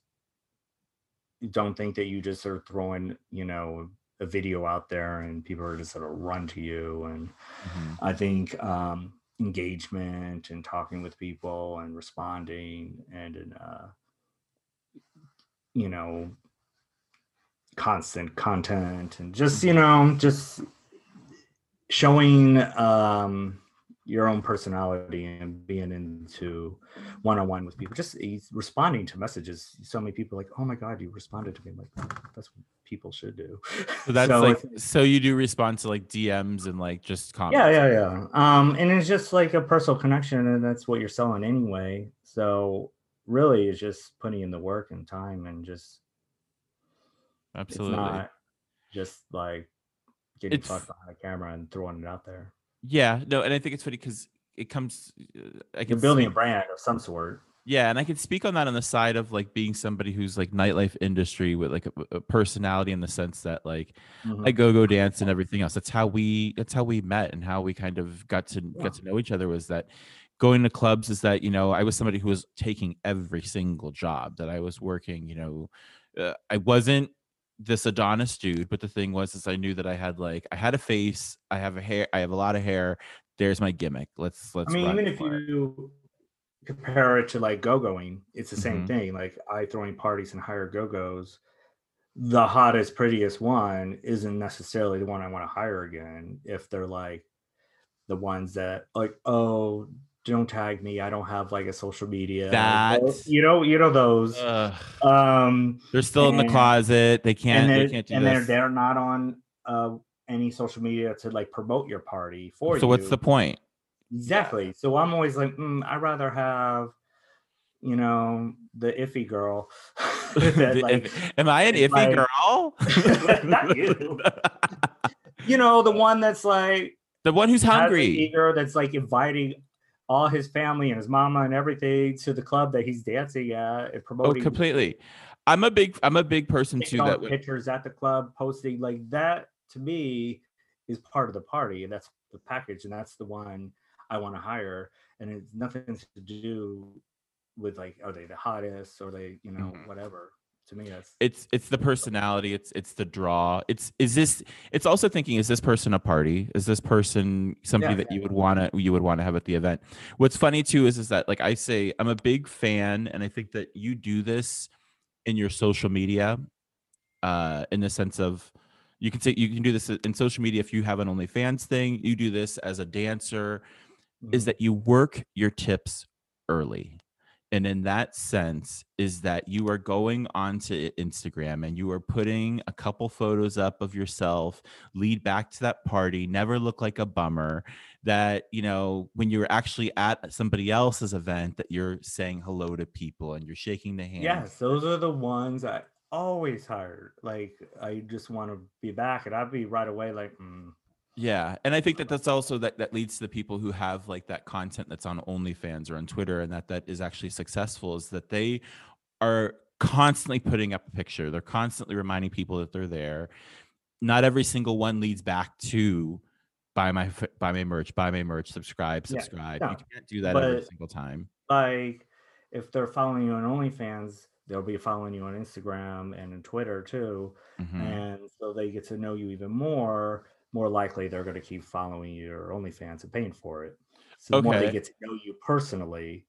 don't think that you just are throwing, you know, a video out there and people are just sort of run to you. And Mhm. I think um, engagement and talking with people and responding and in, uh, you know, constant content and just you know just showing um your own personality and being into one-on-one with people. Just responding to messages. So many people are like oh my god you responded to me. I'm like that's what people should do. So that's So like so you do respond to like DMs and like just comments. yeah yeah yeah. Um and it's just like a personal connection and that's what you're selling anyway. So really it's just putting in the work and time and just Absolutely. just like getting It's- fucked behind a camera and throwing it out there Yeah, no, and I think it's funny because it comes. I you're can building a brand of some sort Yeah, and I can speak on that on the side of like being somebody who's like nightlife industry with like a, a personality in the sense that like Mhm. I go go dance and everything else. That's how we. That's how we met and how we kind of got to Yeah. got to know each other. Was that going to clubs? Is that you know I was somebody who was taking every single job that I was working. You know, uh, I wasn't this Adonis dude, but the thing was is I knew that I had like I had a face, I have a hair, I have a lot of hair. There's my gimmick. Let's let's. I mean, even if it. you compare it to like go-going, it's the same Mhm. thing. Like I throwing parties and hire go-go's. The hottest, prettiest one isn't necessarily the one I want to hire again. If they're like the ones that like, oh, don't tag me. I don't have like a social media. That- you know, you know those. Ugh, Um, they're still in the closet. They can't. They can't do and they're they're not on uh any social media to like promote your party for you. So what's the point? Exactly. So I'm always like, mm, I'd rather have, you know, the iffy girl. that, like, am I an iffy like- girl? Not you. you know, the one that's like the one who's hungry. ego that's like inviting all his family and his mama and everything to the club that he's dancing at and Oh, completely. I'm a big. I'm a big person too. That pictures at the club, posting like that to me is part of the party, and that's the package, and that's the one I want to hire, and it's nothing to do with like are they the hottest or they you know Mhm. whatever. To me, that's it's it's the personality. It's it's the draw. It's is this. It's also thinking: is this person a party? Is this person somebody Yeah, that you would want to you would want to have at the event? What's funny too is is that like I say I'm a big fan, and I think that you do this in your social media, uh, in the sense of you can say you can do this in social media if you have an OnlyFans thing. You do this as a dancer. Is Mhm. that you work your tips early? And in that sense is that you are going onto Instagram and you are putting a couple photos up of yourself, lead back to that party, never look like a bummer. That, you know, when you're actually at somebody else's event, that you're saying hello to people and you're shaking the hand. Yes, those are the ones I always hired. Like, I just want to be back, and I'd be right away like, mm, yeah, and I think that that's also that that leads to the people who have like that content that's on OnlyFans or on Twitter, and that that is actually successful. Is that they are constantly putting up a picture. They're constantly reminding people that they're there. Not every single one leads back to buy my buy my merch, buy my merch, subscribe, Yeah, subscribe. You can't do that every single time. like if they're following you on OnlyFans, they'll be following you on Instagram and on Twitter too. Mhm. And so they get to know you even more. More likely, they're going to keep following your OnlyFans and paying for it. So the more they get to know you personally,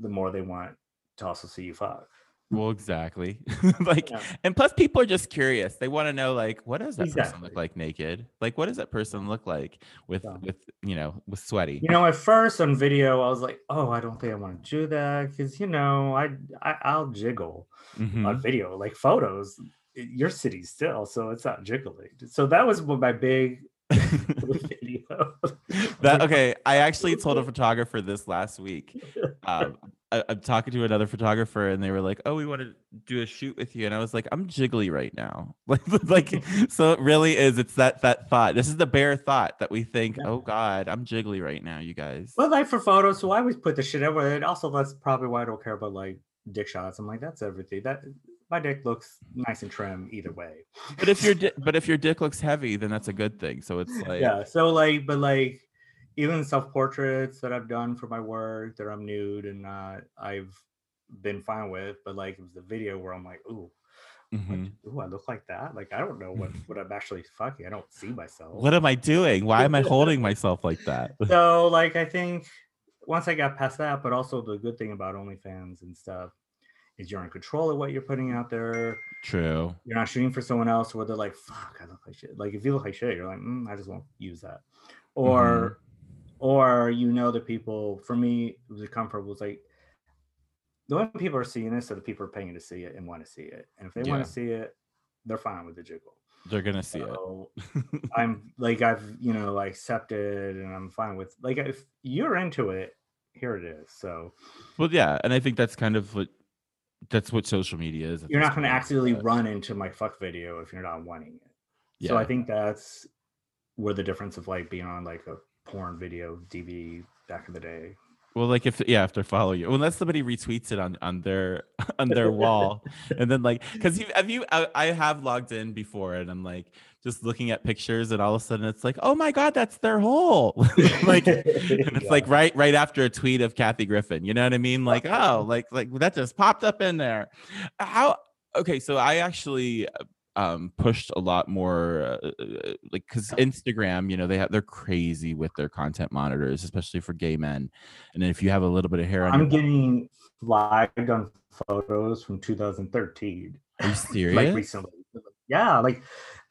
the more they want to also see you fuck. Well, exactly. like, Yeah. and plus, people are just curious. They want to know, like, what does that person look like naked? Like, what does that person look like with Yeah. with you know with sweaty? You know, at first on video, I was like, "Oh, I don't think I want to do that because you know, I, I I'll jiggle Mhm. on video, like photos. I- You're still, so it's not jiggling. So that was what my big video. That okay i actually told a photographer this last week um I, i'm talking to another photographer and they were like oh we want to do a shoot with you and i was like i'm jiggly right now like like so it really is it's that that thought this is the bare thought that we think Yeah. oh god i'm jiggly right now you guys But like for photos, so I always put the shit everywhere. And also, that's probably why I don't care about like dick shots. I'm like, that's everything. That my dick looks nice and trim either way. but if your di- but if your dick looks heavy then that's a good thing so it's like yeah. So like, but like, even self portraits that I've done for my work that I'm nude and not, I've been fine with. But like, it was the video where I'm like, ooh, what, mhm. ooh, I look like that. Like, I don't know what what I'm actually fucking. I don't see myself. what am i doing why am i holding myself like that so like I think once I got past that, but also the good thing about OnlyFans and stuff is you're in control of what you're putting out there. true You're not shooting for someone else where they're like, "Fuck, I look like shit." Like if you look like shit, you're like, mm, "I just won't use that," or or you know the people. For me, it was a comfort was like the only people are seeing this are the people are paying to see it and want to see it, and if they want to see it, they're fine with the jiggle. they're gonna see it I'm like I've you know I accepted and I'm fine with like if you're into it, here it is. So Well, yeah, and I think that's kind of what that's what social media is. you're not going to accidentally run into my fuck video if you're not wanting it. Yeah. So I think that's where the difference of like being on like a porn video DV back in the day. Well, like if yeah, if they follow you, unless somebody retweets it on on their on their wall, and then like because you have you I, I have logged in before and I'm like just looking at pictures and all of a sudden it's like oh my god that's their hole. Like and it's like right right after a tweet of Kathy Griffin you know what I mean? Like oh like like that just popped up in there. How okay so I actually um pushed a lot more uh, like because Instagram you know they have they're crazy with their content monitors especially for gay men. And then if you have a little bit of hair I'm getting flagged on photos from 2013. are you serious? like recently. Yeah, like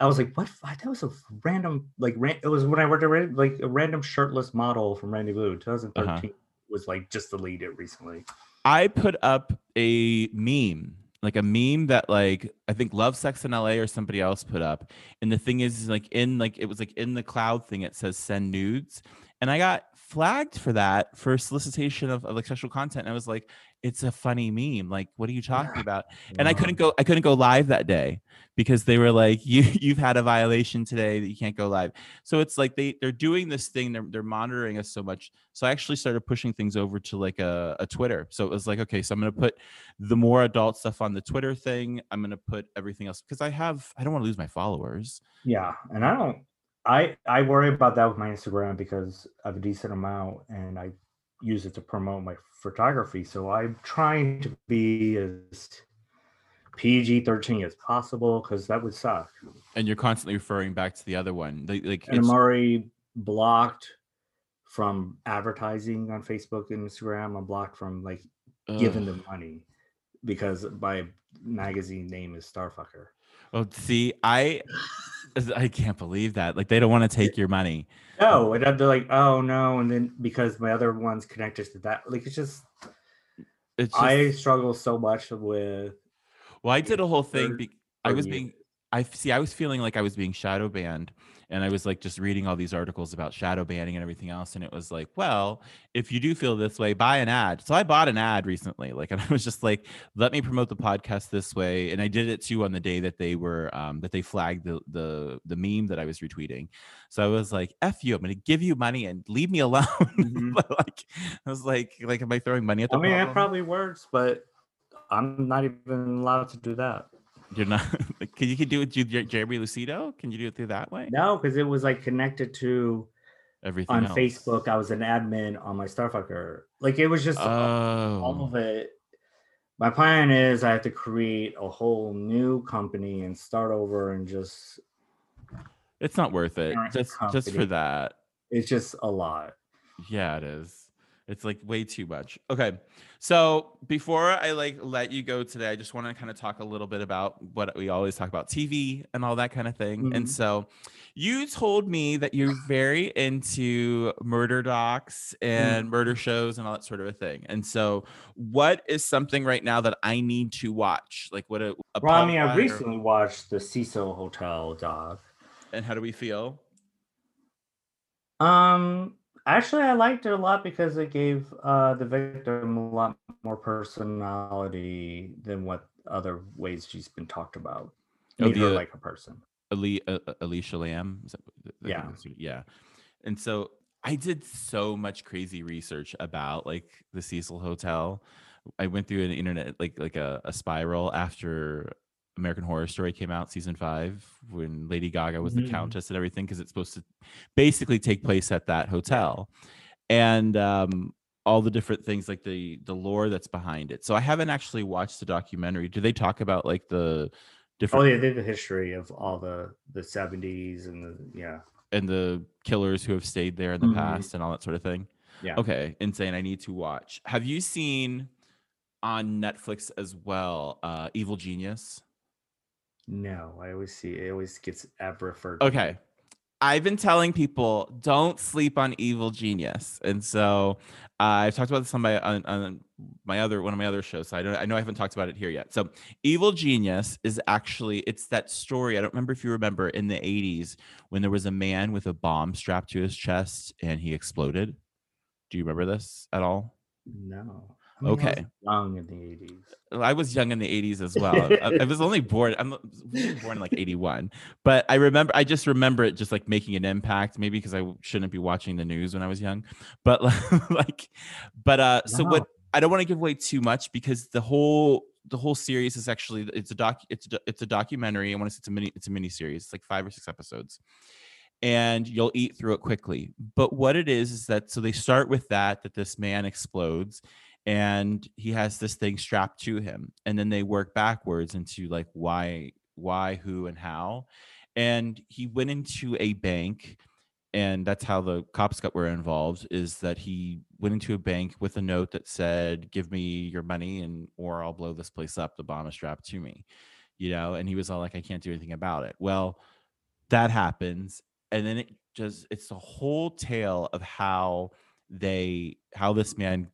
I was like, what? That was a random, like, ran, it was when I worked at like a random shirtless model from Randy Blue. 2013 Uh-huh. was like just the lead it recently. I put up a meme, like a meme that like I think Love Sex in LA or somebody else put up. And the thing is like in like it was like in the cloud thing it says send nudes. And I got flagged for that for solicitation of, of like sexual content. And I was like, it's a funny meme. Like, what are you talking about? And I couldn't go I couldn't go live that day because they were like, you you've had a violation today that you can't go live. So it's like they they're doing this thing, they're they're monitoring us so much. So I actually started pushing things over to like a, a Twitter. So it was like, okay, so I'm gonna put the more adult stuff on the Twitter thing. I'm gonna put everything else because I have I don't want to lose my followers. Yeah, and I don't. I I worry about that with my Instagram because I have a decent amount, and I use it to promote my photography. So I'm trying to be as PG thirteen as possible because that would suck. And you're constantly referring back to the other one. Like, like And I'm already blocked from advertising on Facebook and Instagram. I'm blocked from like giving ugh. them money because my magazine name is Starfucker. Oh, see, I I can't believe that. Like they don't want to take your money. No, and then they're like, oh no, and then because my other one's connected to that, like it's just it's just, I struggle so much with. well, I did a whole thing. Be, I was being, I see, I was feeling like I was being shadow banned, and I was like just reading all these articles about shadow banning and everything else, and it was like, well, if you do feel this way, buy an ad. So I bought an ad recently, like, and I was just like, let me promote the podcast this way, and I did it too on the day that they were, um, that they flagged the the the meme that I was retweeting. So I was like, "F you! I'm going to give you money and leave me alone." Mhm. but like, I was like, like, am I throwing money at the I mean, it probably works, but I'm not even allowed to do that. You're not. Can you can do it Jer- Jeremy Lucido? Can you do it through that way? No, because it was like connected to Everything on else. Facebook. I was an admin on my Starfucker. Like it was just all Oh, of it. My plan is I have to create a whole new company and start over and just it's not worth it. Just just for that. it's just a lot. Yeah, it is. It's like way too much. Okay. So before I like let you go today, I just want to kind of talk a little bit about what we always talk about TV and all that kind of thing. And Mhm. so you told me that you're very into murder docs and murder shows and all that sort of a thing. And so what is something right now that I need to watch? Like what a, a Well, I mean, I Blart or- recently watched the Cecil Hotel doc. and how do we feel? Um, actually, I liked it a lot because it gave uh the victim a lot more personality than what other ways she's been talked about. Oh, Made her like a person. Ali, uh, uh, Alicia Lam. Is that, Yeah. yeah. And so I did so much crazy research about like the Cecil Hotel. I went through an internet like like a, a spiral after American Horror Story came out season five when Lady Gaga was the Mhm. countess and everything because it's supposed to basically take place at that hotel, and um, all the different things like the the lore that's behind it. So I haven't actually watched the documentary. Do they talk about like the different? Oh, yeah, they did the history of all the the seventies and the yeah. and the killers who have stayed there in the Mhm. past and all that sort of thing. Yeah. Okay, insane. I need to watch. Have you seen on Netflix as well, uh, Evil Genius? No, I always see it always gets ever referred. to. Okay. I've been telling people don't sleep on Evil Genius, and so uh, I've talked about this on my on, on my other one of my other shows. So I don't I know I haven't talked about it here yet. So Evil Genius is actually it's that story. I don't remember if you remember in the '80s when there was a man with a bomb strapped to his chest and he exploded. Do you remember this at all? No. I mean, I Okay. young in the eighties. I was young in the 80s as well. I, I was only born, I'm only born in like 81, but I remember, I just remember it just like making an impact, maybe because I shouldn't be watching the news when I was young. But like, but uh, so what, I don't want to give away too much because the whole, the whole series is actually, it's a doc, it's, a, it's a documentary. I want to say it's a mini, it's a mini series, it's like five or six episodes and you'll eat through it quickly. But what it is is that so they start with that that this man explodes and he has this thing strapped to him and then they work backwards into like why why who and how and he went into a bank and that's how the cops got were involved is that he went into a bank with a note that said give me your money and or i'll blow this place up the bomb is strapped to me you know and he was all like i can't do anything about it. Well that happens and then it just it's the whole tale of how they how this man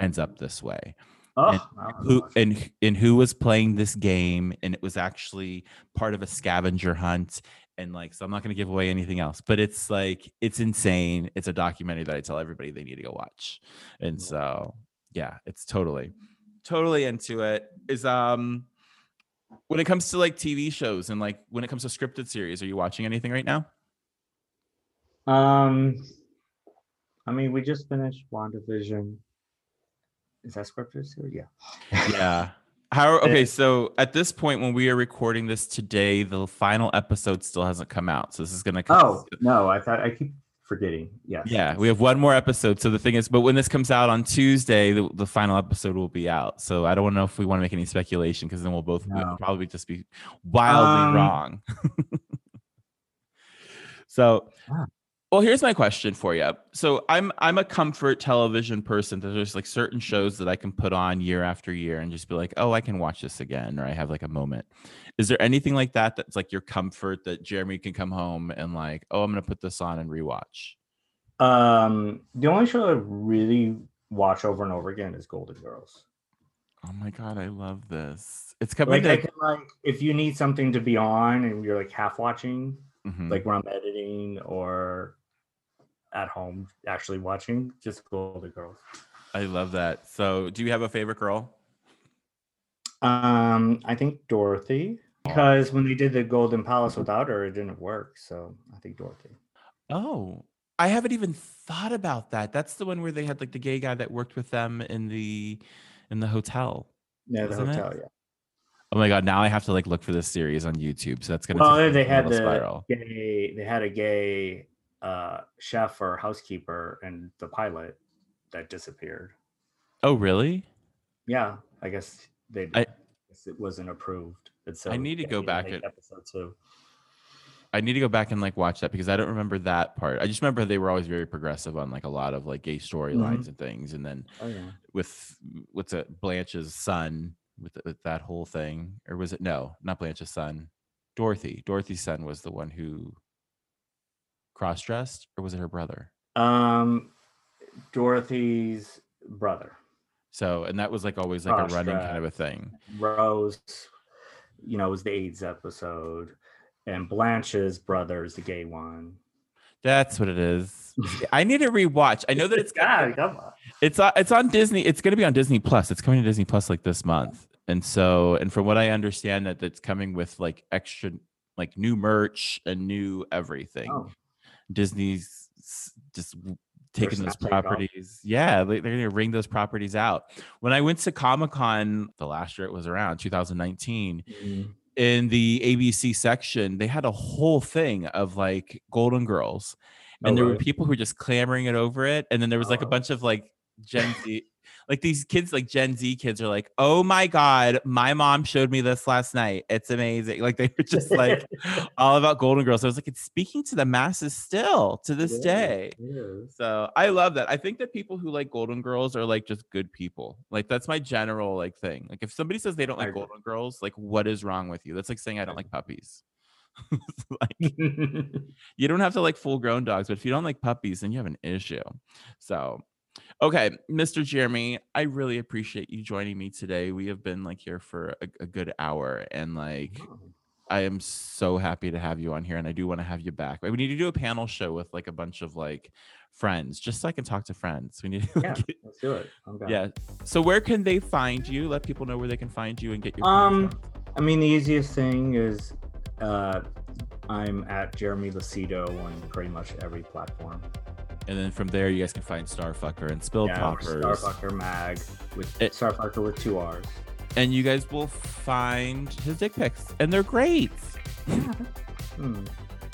ends up this way. Oh, and who and and who was playing this game and it was actually part of a scavenger hunt and like so i'm not going to give away anything else but it's like it's insane. It's a documentary that i tell everybody they need to go watch. And so yeah it's totally totally into it. Is um when it comes to like tv shows and like when it comes to scripted series are you watching anything right now? Um, I mean, we just finished WandaVision. Is that scripted series? Yeah. yeah how okay so at this point when we are recording this today the final episode still hasn't come out so this is gonna come Oh no, I thought I keep forgetting. Yeah. yeah we have one more episode so the thing is but when this comes out on tuesday the, the final episode will be out so i don't know if we want to make any speculation because then we'll both we'll probably just be wildly Um, wrong so. Well here's my question for you so i'm i'm a comfort television person there's like certain shows that i can put on year after year and just be like oh i can watch this again or i have like a moment is there anything like that that's like your comfort that jeremy can come home and like oh i'm gonna put this on and rewatch Um, the only show I really watch over and over again is Golden Girls. Oh my god, I love this. It's coming Like to like if you need something to be on and you're like half watching, Mhm. like when I'm editing or at home actually watching, just Golden Girls. I love that. So, do you have a favorite girl? Um, I think Dorothy because when they did the Golden Palace without her, it didn't work. So I think Dorothy. Oh, I haven't even thought about that. That's the one where they had like the gay guy that worked with them in the in the hotel. Yeah, the Wasn't it? hotel. Yeah. Oh my god, now I have to like look for this series on YouTube. So that's gonna Well, take they a had the spiral. gay. They had a gay uh, chef or housekeeper and the pilot that disappeared. Oh really? Yeah, I guess they. I- I, guess it wasn't approved. And so I need to go back episode two. I need to go back and like watch that because I don't remember that part. I just remember they were always very progressive on like a lot of like gay storylines and things. And then Oh yeah. with what's it, Blanche's son with, with that whole thing, or was it no, not Blanche's son, Dorothy. Dorothy's son was the one who cross dressed, or was it her brother? Um, Dorothy's brother So, and that was like always like a running kind of a thing. Rose, you know, was the AIDS episode, and Blanche's brother is the gay one. That's what it is. I need to rewatch. I know that it's God, come on. It's on, it's on Disney. It's going to be on Disney Plus. It's coming to Disney Plus like this month. And so, and from what I understand, that it's coming with like extra, like new merch and new everything. Oh, Disney's just taking those snatching it up. properties. Yeah, they- they're going to wring those properties out. When I went to Comic Con the last year it was around 2019, mm, in the ABC section, they had a whole thing of like Golden Girls, and Oh, there were people who were just clamoring it over it. And then there was like a Oh. bunch of like Gen Z, like these kids, like Gen Z kids, are like, "Oh my god, my mom showed me this last night. It's amazing!" Like they were just like all about Golden Girls. So I was like, it's speaking to the masses still to this it day. is. So I love that. I think that people who like Golden Girls are like just good people. Like that's my general like thing. Like if somebody says they don't like. Golden Girls, like what is wrong with you? That's like saying I don't like puppies. like you don't have to like full grown dogs, but if you don't like puppies, then you have an issue. So okay, Mr. Jeremy, I really appreciate you joining me today. We have been like here for a, a good hour and like I am so happy to have you on here, and I do want to have you back. We need to do a panel show with like a bunch of like friends, just so I can talk to friends. We need to, yeah, let's do it. Yeah. So where can they find you? Let people know where they can find you and get your. Um. I mean, the easiest thing is uh, I'm at Jeremy Lucido on pretty much every platform. And then from there, you guys can find Starfucker and Spilled yeah, Poppers, Starfucker Mag with It- Starfucker with two R's. and you guys will find his dick pics, and they're great. Hmm.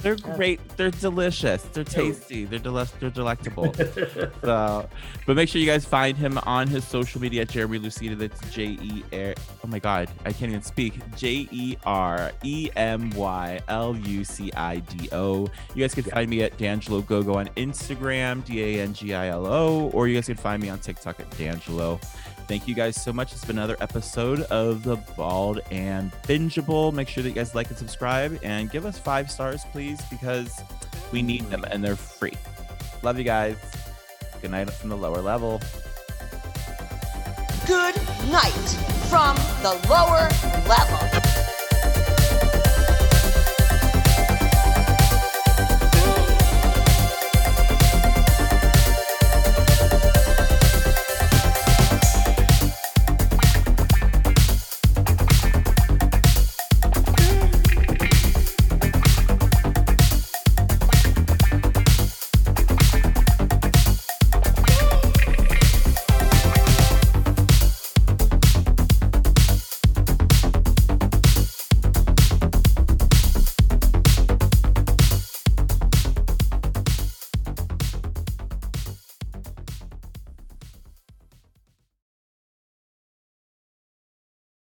They're great. They're delicious. They're tasty. They're They're delectable. So, but make sure you guys find him on his social media at Jeremy Lucido. That's J E R. Oh my God, I can't even speak. J E R E M Y L U C I D O. You guys can find me at D'Angelo Gogo on Instagram, D A N G I L O, or you guys can find me on TikTok at D'Angelo. Thank you guys so much. It's been another episode of the Bald and Bingeable. Make sure that you guys like and subscribe and give us five stars, please, because we need them and they're free. Love you guys. Good night from the lower level. Good night from the lower level.